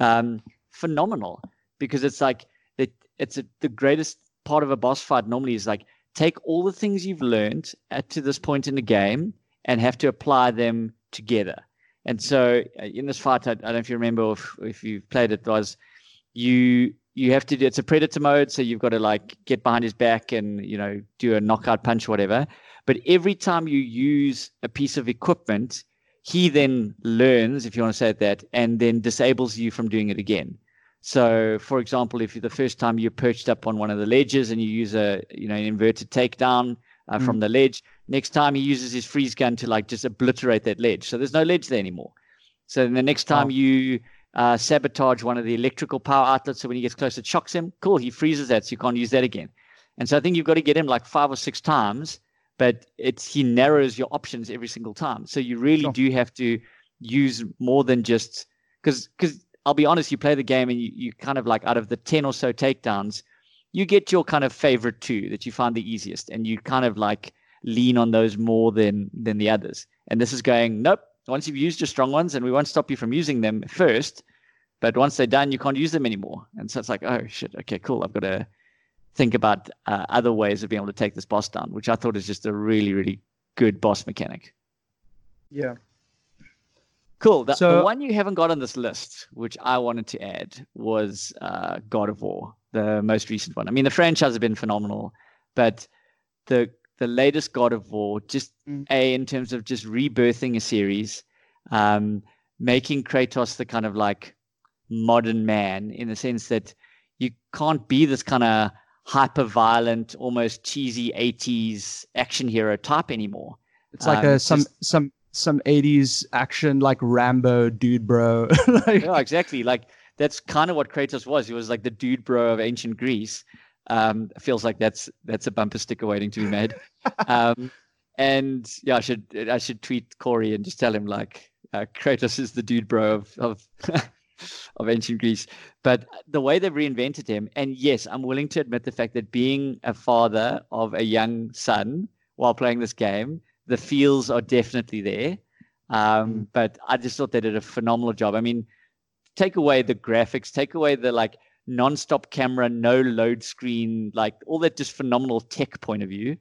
Um, phenomenal because it's like it, it's a, the greatest part of a boss fight normally is like take all the things you've learned at to this point in the game and have to apply them together. And so uh, in this fight, I, I don't know if you remember if, if you've played it, was you you have to do it's a predator mode, so you've got to like get behind his back and you know do a knockout punch, or whatever. But every time you use a piece of equipment, he then learns, if you want to say it that, and then disables you from doing it again. So, for example, if the first time you're perched up on one of the ledges and you use a you know an inverted takedown uh, from the ledge, next time he uses his freeze gun to like just obliterate that ledge. So there's no ledge there anymore. So then the next time Wow. you uh, sabotage one of the electrical power outlets, so when he gets close, it shocks him. Cool, he freezes that, so you can't use that again. And so I think you've got to get him like five or six times, but it's he narrows your options every single time. So you really Sure. do have to use more than just because because I'll be honest, you play the game and you, you kind of like out of the ten or so takedowns, you get your kind of favorite two that you find the easiest, and you kind of like lean on those more than than the others. And this is going nope. Once you've used your strong ones, and we won't stop you from using them first, but once they're done, you can't use them anymore. And so it's like, oh shit, okay, cool. I've got to think about uh, other ways of being able to take this boss down, which I thought is just a really, really good boss mechanic. yeah. Cool. The, the So- one you haven't got on this list, which I wanted to add, was uh, God of War, the most recent one. I mean, the franchise has been phenomenal, but the the latest God of War, just Mm. a in terms of just rebirthing a series, um, making Kratos the kind of like modern man in the sense that you can't be this kind of hyper violent, almost cheesy '80s action hero type anymore. It's like Um, a some just- some some 80s action like Rambo dude bro. like, yeah, exactly. Like that's kind of what Kratos was. He was like the dude bro of ancient Greece. Um, feels like that's that's a bumper sticker waiting to be made. um, and yeah, I should I should tweet Cory and just tell him like uh, Kratos is the dude bro of of of ancient Greece. But the way they've reinvented him, and yes, I'm willing to admit the fact that being a father of a young son while playing this game, the feels are definitely there. Um, mm. but I just thought they did a phenomenal job. I mean, take away the graphics, take away the like non-stop camera, no load screen, like all that just phenomenal tech point of view.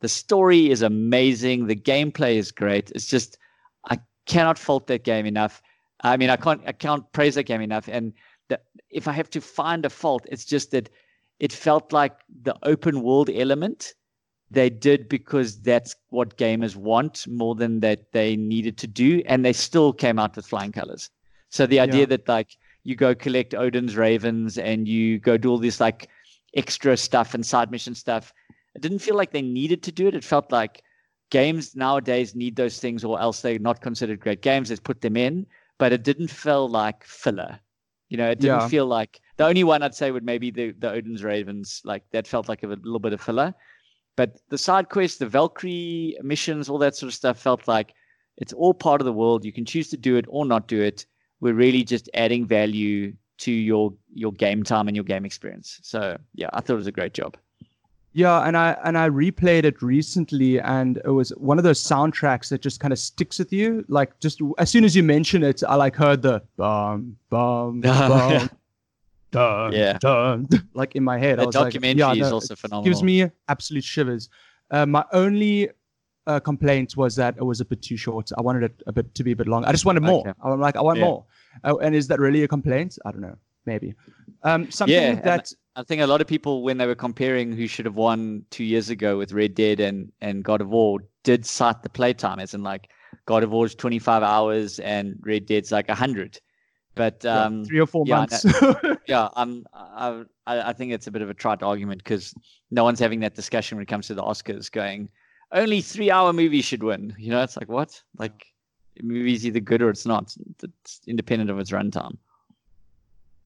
The story is amazing. The gameplay is great. It's just I cannot fault that game enough. I mean, I can't I can't praise that game enough. And the, if I have to find a fault, it's just that it felt like the open world element they did because that's what gamers want more than that they needed to do, and they still came out with flying colors. So the idea yeah. that like you go collect Odin's ravens and you go do all this like extra stuff and side mission stuff, it didn't feel like they needed to do it. It felt like games nowadays need those things or else they're not considered great games. Let's put them in, but it didn't feel like filler. You know, it didn't yeah. feel like the only one I'd say would maybe the the Odin's Ravens. Like that felt like a little bit of filler. But the side quests, the Valkyrie missions, all that sort of stuff felt like it's all part of the world. You can choose to do it or not do it. We're really just adding value to your your game time and your game experience. So yeah, I thought it was a great job. Yeah, and I and I replayed it recently, and it was one of those soundtracks that just kind of sticks with you. Like just as soon as you mention it, I like heard the bum bum bum. Dun, yeah. dun, like in my head. The documentary like, yeah, is also phenomenal. Gives me absolute shivers. Uh, my only uh, complaint was that it was a bit too short. I wanted it a bit to be a bit long. I just wanted more. Okay. I'm like, I want yeah. more. Uh, and is that really a complaint? I don't know. Maybe. Um, something yeah, that I think a lot of people, when they were comparing who should have won two years ago with Red Dead and and God of War, did cite the playtime as in like God of War's 25 hours and Red Dead's like 100. But um, yeah, three or four yeah, months. yeah, I'm, I, I think it's a bit of a trite argument because no one's having that discussion when it comes to the Oscars. Going, only three-hour movies should win. You know, it's like what? Like, a movie's either good or it's not. It's independent of its runtime.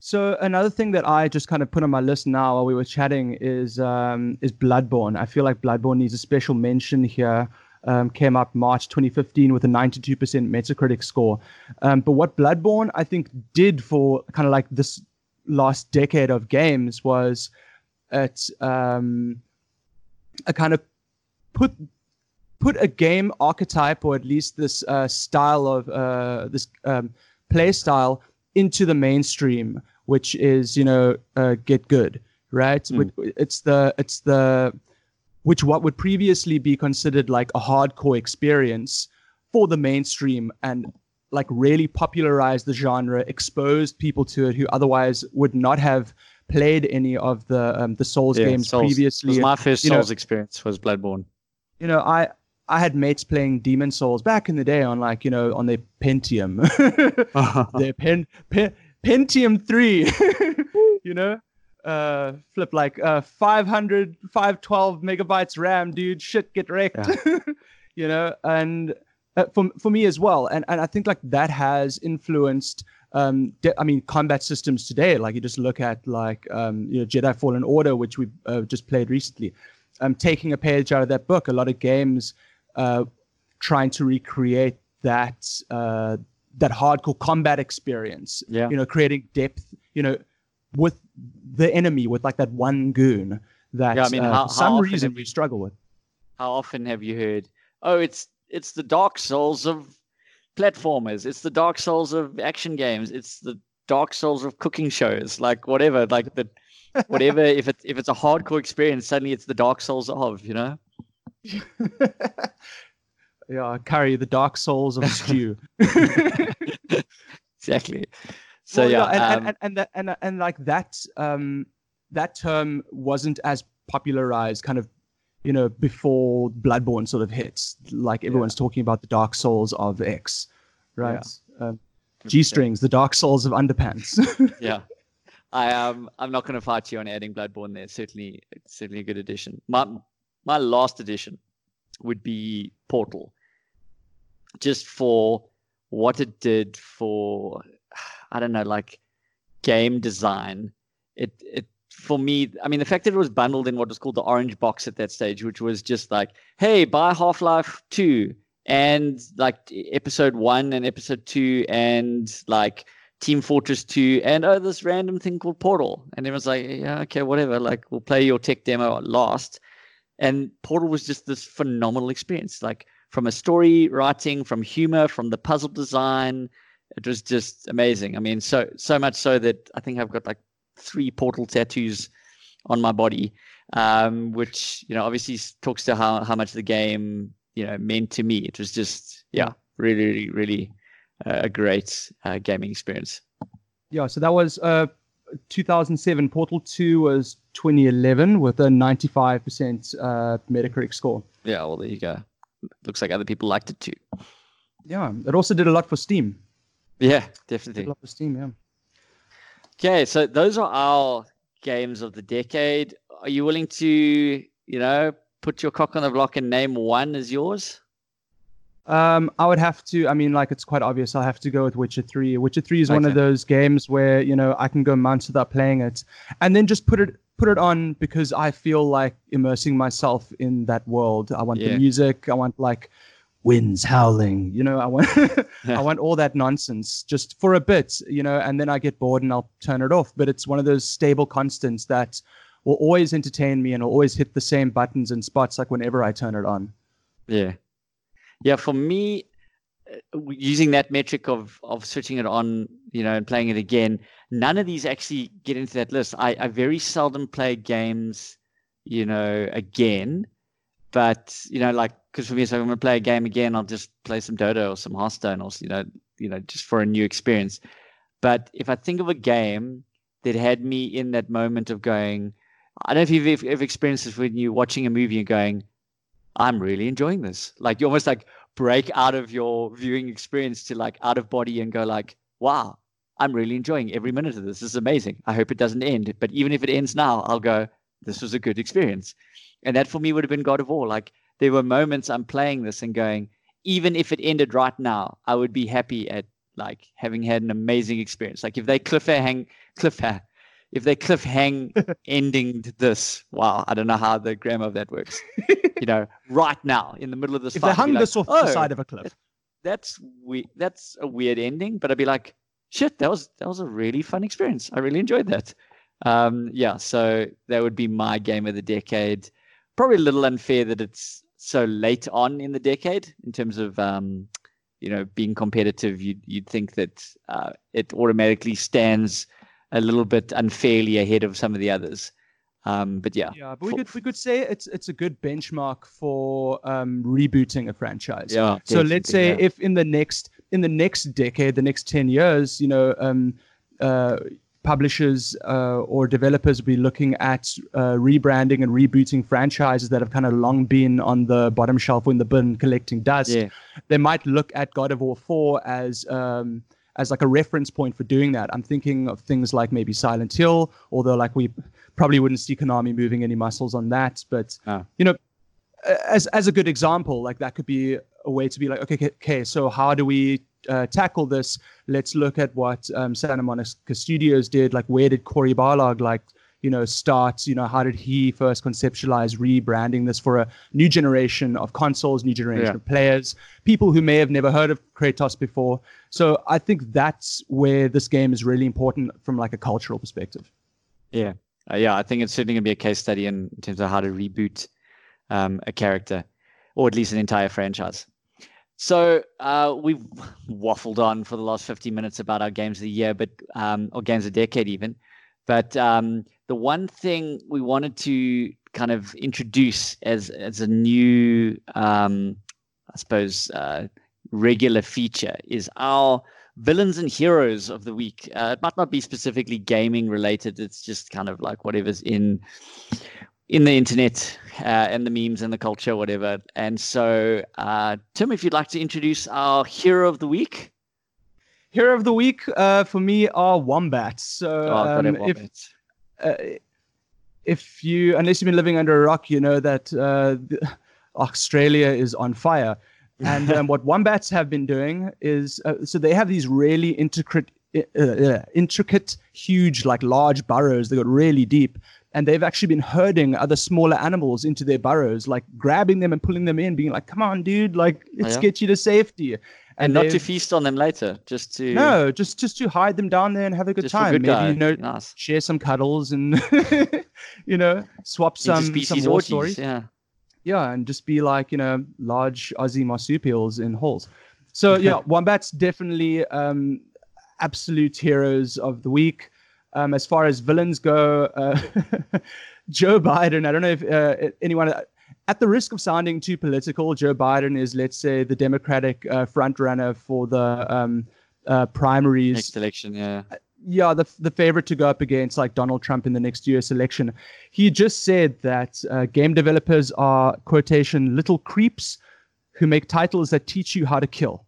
So another thing that I just kind of put on my list now while we were chatting is um, is Bloodborne. I feel like Bloodborne needs a special mention here. Um, came up March 2015 with a 92% Metacritic score. Um, but what Bloodborne I think did for kind of like this last decade of games was it um, a kind of put put a game archetype or at least this uh, style of uh, this um, play style into the mainstream which is you know uh, get good, right? Mm. It's the it's the which what would previously be considered like a hardcore experience for the mainstream and like really popularized the genre, exposed people to it who otherwise would not have played any of the um, the Souls yeah, games Souls. previously. my first Souls know, experience was Bloodborne. You know, I I had mates playing Demon Souls back in the day on like you know on their Pentium, their pen, pen Pentium 3, you know? Uh, flip like uh 500, 512 megabytes RAM, dude. Shit, get wrecked. Yeah. you know, and uh, for for me as well, and and I think like that has influenced. Um, de- I mean, combat systems today. Like you just look at like um, you know Jedi Fallen Order, which we uh, just played recently. Um, taking a page out of that book, a lot of games uh, trying to recreate that uh, that hardcore combat experience. Yeah. You know, creating depth, you know, with the enemy, with like that one goon that yeah, I mean, uh, how, for some reason we struggle with. How often have you heard, oh, it's it's the Dark Souls of platformers, it's the Dark Souls of action games, it's the Dark Souls of cooking shows, like whatever, like the whatever. if it if it's a hardcore experience, suddenly it's the Dark Souls of, you know. yeah, carry the dark souls of stew. exactly. So well, yeah, and, um, and, and, and, and, and like that um that term wasn't as popularized kind of you know before Bloodborne sort of hits. Like everyone's yeah. talking about the dark souls of X, right? Yeah. Um, G strings, the dark souls of underpants. yeah. I um I'm not going to fight you on adding Bloodborne there. Certainly, it's certainly a good addition. My my last addition would be Portal just for what it did for I don't know, like game design. It it for me, I mean, the fact that it was bundled in what was called the orange box at that stage, which was just like, hey, buy Half Life Two and like episode one and episode two and like Team Fortress 2, and oh, this random thing called Portal. And everyone's like, yeah, okay, whatever. Like, we'll play your tech demo at last. And Portal was just this phenomenal experience. Like, from a story writing, from humor, from the puzzle design, it was just amazing. I mean, so so much so that I think I've got like three Portal tattoos on my body, um, which you know obviously talks to how how much the game you know meant to me. It was just yeah, really, really, really a great uh, gaming experience. Yeah, so that was uh, 2007. Portal 2 was 2011 with a 95% uh, Metacritic score. Yeah, well, there you go. Looks like other people liked it too. Yeah, it also did a lot for Steam. Yeah, definitely. Did a lot for Steam, yeah. Okay, so those are our games of the decade. Are you willing to, you know, put your cock on the block and name one as yours? Um, I would have to. I mean, like it's quite obvious. I'll have to go with Witcher Three. Witcher Three is okay. one of those games where you know I can go months without playing it, and then just put it put it on because I feel like immersing myself in that world. I want yeah. the music. I want like winds howling. You know, I want I want all that nonsense just for a bit. You know, and then I get bored and I'll turn it off. But it's one of those stable constants that will always entertain me and will always hit the same buttons and spots like whenever I turn it on. Yeah yeah, for me, uh, using that metric of of switching it on, you know, and playing it again, none of these actually get into that list. I, I very seldom play games, you know, again. But you know, like because for me, so I'm to play a game again, I'll just play some Dota or some Hearthstone, or you know, you know, just for a new experience. But if I think of a game that had me in that moment of going, I don't know if you've ever experienced this when you're watching a movie and going, I'm really enjoying this. Like you almost like break out of your viewing experience to like out of body and go like, wow, I'm really enjoying every minute of this. This is amazing. I hope it doesn't end. But even if it ends now, I'll go, this was a good experience. And that for me would have been God of War. Like there were moments I'm playing this and going, even if it ended right now, I would be happy at like having had an amazing experience. Like if they cliffhanger, cliffhanger, if they cliffhang ending this, wow, I don't know how the grammar of that works. you know, right now in the middle of this, if fight, they hung like, this off oh, the side of a cliff, that's we that's a weird ending. But I'd be like, shit, that was that was a really fun experience. I really enjoyed that. Um, yeah, so that would be my game of the decade. Probably a little unfair that it's so late on in the decade in terms of um, you know being competitive. You'd you'd think that uh, it automatically stands a little bit unfairly ahead of some of the others. Um, but yeah, yeah, but we could we could say it's it's a good benchmark for um, rebooting a franchise. Yeah. So let's say yeah. if in the next in the next decade, the next ten years, you know, um, uh, publishers uh, or developers will be looking at uh, rebranding and rebooting franchises that have kind of long been on the bottom shelf or in the bin collecting dust. Yeah. They might look at God of War 4 as um, as like a reference point for doing that. I'm thinking of things like maybe Silent Hill, although like we probably wouldn't see Konami moving any muscles on that. But oh. you know, as as a good example, like that could be a way to be like, okay, okay, so how do we uh, tackle this? Let's look at what um, Santa Monica Studios did. Like, where did Cory Barlog like you know start you know how did he first conceptualize rebranding this for a new generation of consoles new generation yeah. of players people who may have never heard of kratos before so i think that's where this game is really important from like a cultural perspective. Yeah. Uh, yeah i think it's certainly going to be a case study in, in terms of how to reboot um, a character or at least an entire franchise. So uh, we've waffled on for the last 15 minutes about our games of the year, but um, or games of the decade even. But um, the one thing we wanted to kind of introduce as as a new, um, I suppose, uh, regular feature is our villains and heroes of the week. Uh, it might not be specifically gaming related. It's just kind of like whatever's in in the internet uh, and the memes and the culture, whatever. And so, uh, Tim, if you'd like to introduce our hero of the week. Hero of the week uh, for me are wombats. So oh, um, wombats. if uh, if you unless you've been living under a rock, you know that uh, Australia is on fire. And um, what wombats have been doing is uh, so they have these really intricate, uh, uh, intricate, huge, like large burrows. They got really deep. and they've actually been herding other smaller animals into their burrows, like grabbing them and pulling them in, being like, "Come on, dude! Like, let's yeah. get you to safety." And, not to feast on them later, just to no, just just to hide them down there and have a good time. good Maybe guy. you know, nice. share some cuddles and you know, swap some some war orgies, stories. Yeah. Yeah, and just be like you know, large Aussie marsupials in holes. So yeah, wombats definitely um, absolute heroes of the week. Um, as far as villains go, uh, Joe Biden. I don't know if uh, anyone. At the risk of sounding too political, Joe Biden is, let's say, the Democratic uh, front runner for the um, uh, primaries Next election, yeah. Yeah, the the favorite to go up against like Donald Trump in the next U.S. election. He just said that uh, game developers are quotation little creeps who make titles that teach you how to kill.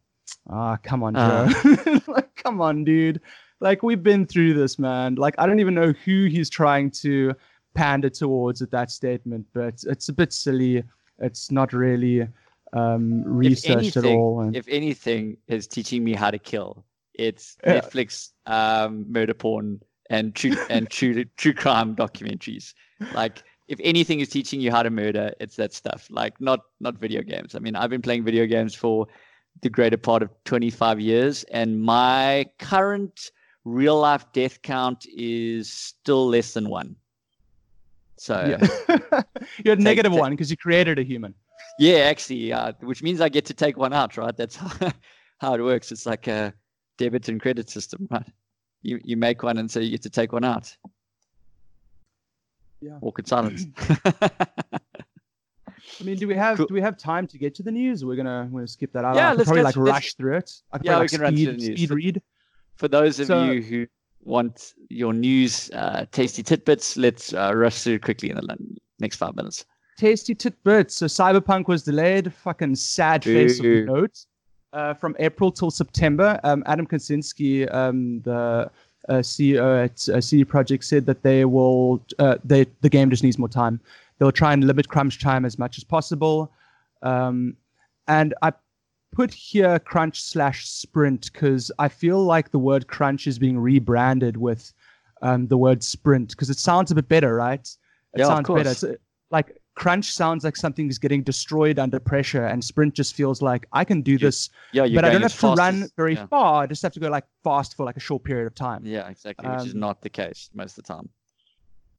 Ah, come on, Joe. like, come on, dude. Like we've been through this, man. Like I don't even know who he's trying to pander towards at that statement, but it's a bit silly. It's not really um, researched at all. And If anything is teaching me how to kill, it's Yeah. Netflix um, murder porn and true and true true crime documentaries. Like if anything is teaching you how to murder, it's that stuff. Like not not video games. I mean, I've been playing video games for the greater part of 25 years, and my current real life death count is still less than one. So yeah. You're at negative take- one because you created a human. Yeah, actually, uh, which means I get to take one out, right? That's how, how it works. It's like a debit and credit system, right? You you make one, and so you get to take one out. Yeah. Walk in silence. I mean, do we have Cool. do we have time to get to the news? We're gonna we're gonna skip that out. Yeah, I could let's probably go like to- let's- rush through it. I could Yeah, probably, we can like, run through the news. speed read. For those of So- you who want your news, uh, tasty tidbits, let's uh, rush through quickly in the next five minutes. Tasty tidbits. So Cyberpunk was delayed. Fucking sad face of the note. Uh, from April till September. Um, Adam Kiciński, um, the uh, CEO at uh, CD Projekt, said that they will. Uh, they the game just needs more time. They'll try and limit crunch time as much as possible. Um, and I put here crunch slash sprint because I feel like the word crunch is being rebranded with um, the word sprint because it sounds a bit better, right? It Yeah, of sounds better. course. It's, uh, like crunch sounds like something is getting destroyed under pressure, and sprint just feels like I can do this, Yeah, but I don't have to run very yeah. far. I just have to go like fast for like a short period of time. Yeah, exactly. Which is Um, not the case most of the time.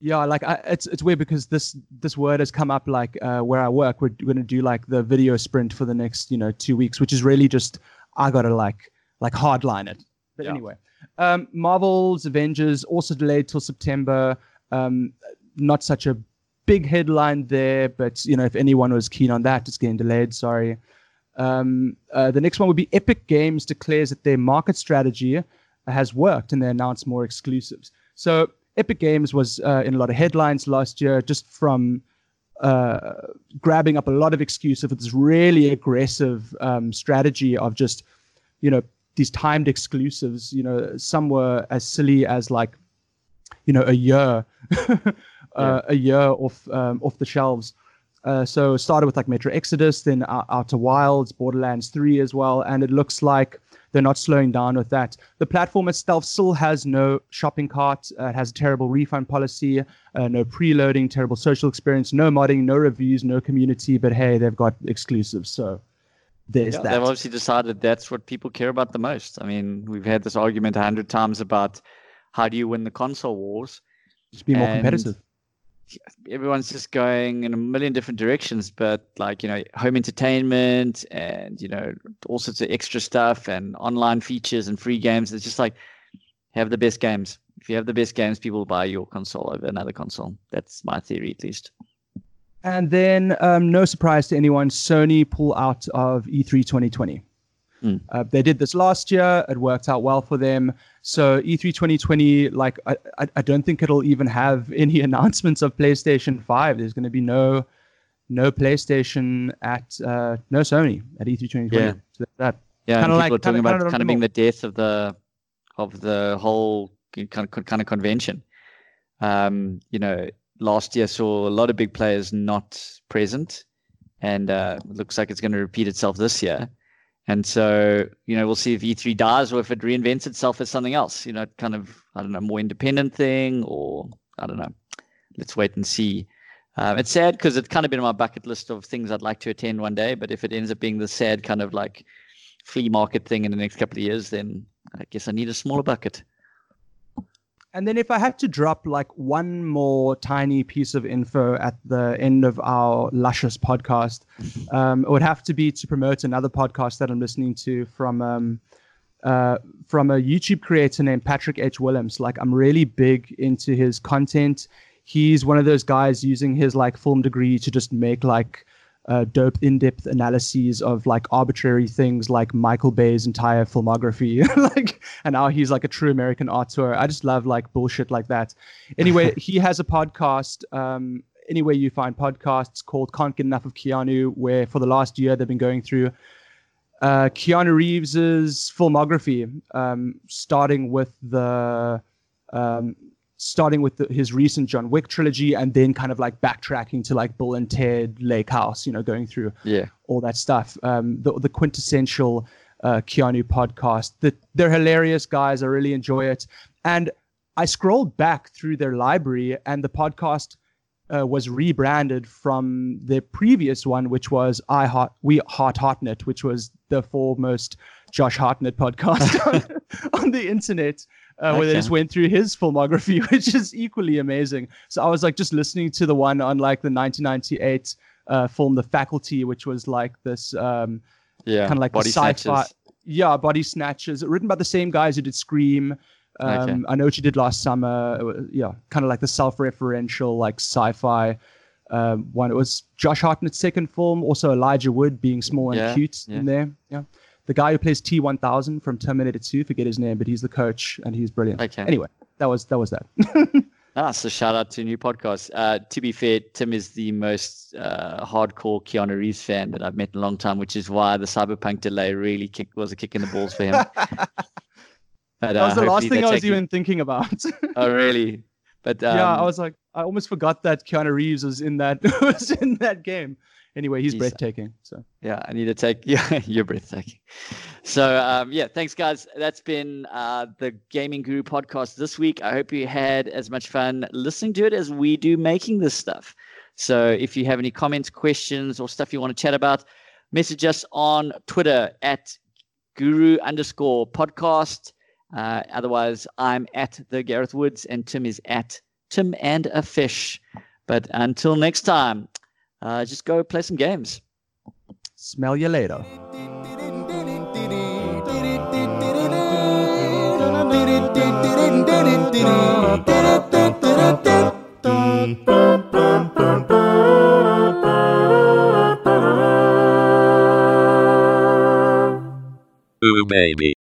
Yeah, like I, it's it's weird because this this word has come up like uh, where I work. We're, going to do like the video sprint for the next you know two weeks, which is really just I gotta like like hardline it. But Yeah. anyway, um, Marvel's Avengers also delayed till September. Um, not such a big headline there, but you know if anyone was keen on that, it's getting delayed. Sorry. Um, uh, the next one would be Epic Games declares that their market strategy has worked and they announced more exclusives. So Epic Games was uh, in a lot of headlines last year just from uh, grabbing up a lot of excuses with this really aggressive um, strategy of just, you know, these timed exclusives. You know, some were as silly as like, you know, a year, uh, a year off um, off the shelves. Uh, so it started with like Metro Exodus, then Ou- Outer Wilds, Borderlands 3 as well, and it looks like they're not slowing down with that. The platform itself still has no shopping cart. Uh, it has a terrible refund policy, uh, no preloading, terrible social experience, no modding, no reviews, no community. But hey, they've got exclusives, so there's Yeah, that. they've obviously decided that's what people care about the most. I mean, we've had this argument a hundred times about how do you win the console wars. Just be more competitive. Everyone's just going in a million different directions, but like you know, home entertainment and you know all sorts of extra stuff and online features and free games. It's just like have the best games. If you have the best games, people will buy your console over another console. That's my theory, at least. And then, um, no surprise to anyone, Sony pull out of E E3 2020. Hmm. Uh, they did this last year. It worked out well for them. So E E3 2020, like I, I, don't think it'll even have any announcements of PlayStation 5. There's going to be no, no PlayStation at uh, no Sony at E3 2020. Yeah. So that Yeah, Kinda like- are talking kinda- about kind of being the death of the of the whole kind of, kind of convention. Um, you know, last year saw a lot of big players not present, and uh, it looks like it's going to repeat itself this year. And so, you know, we'll see if E3 dies or if it reinvents itself as something else. You know, kind of I don't know, more independent thing, or I don't know. let's wait and see. Um, it's sad because it's kind of been on my bucket list of things I'd like to attend one day. But if it ends up being the sad kind of like flea market thing in the next couple of years, then I guess I need a smaller bucket. And then if I had to drop like one more tiny piece of info at the end of our luscious podcast, um, it would have to be to promote another podcast that I'm listening to from um, uh, from a YouTube creator named Patrick H. Willems. Like I'm really big into his content. He's one of those guys using his like film degree to just make like uh, dope in-depth analyses of like arbitrary things like Michael Bay's entire filmography, like, and now he's like a true American auteur. I just love like bullshit like that. Anyway, he has a podcast. Um, anywhere you find podcasts called "Can't Get Enough of Keanu," where for the last year they've been going through uh, Keanu Reeves's filmography, um, starting with the um, starting with the, his recent John Wick trilogy and then kind of like backtracking to like Bill and Ted Lake House, you know, going through yeah all that stuff. Um, the the quintessential uh, Keanu podcast. The, they're hilarious guys. I really enjoy it. And I scrolled back through their library, and the podcast uh, was rebranded from the previous one, which was I Heart We Heart Hartnett, which was the foremost Josh Hartnett podcast on, on the internet uh, where they just went through his filmography, which is equally amazing. So I was like just listening to the one on like the 1998 uh, film The Faculty, which was like this um, yeah kind of like body sci-fi. snatchers. Yeah, Body Snatchers, written by the same guys who did Scream. Um, Okay. I know what you did last summer. It wa- Yeah, kind of like the self-referential, like sci-fi um, one. It was Josh Hartnett's second film. Also Elijah Wood being small and Yeah, cute yeah. in there. Yeah, the guy who plays T1000 from Terminator 2. Forget his name, but he's the coach and he's brilliant. Okay. Anyway, that was that was that. Ah, so shout out to new podcast. Uh, to be fair, Tim is the most uh, hardcore Keanu Reeves fan that I've met in a long time, which is why the Cyberpunk delay really kick, was a kick in the balls for him. But, that was uh, the last thing I was even thinking about. Oh, really? But um, yeah, I was like, I almost forgot that Keanu Reeves was in that was in that game. Anyway, he's He's- breathtaking. So Yeah, I need to take yeah, you're breathtaking. So um, yeah, thanks guys. That's been uh, the Gaming Guru podcast this week. I hope you had as much fun listening to it as we do making this stuff. So if you have any comments, questions, or stuff you want to chat about, message us on Twitter at Guru underscore podcast. Uh, otherwise, I'm at the Gareth Woods and Tim is at Tim and a Fish. But until next time, uh, just go play some games. smell you later. Ooh baby.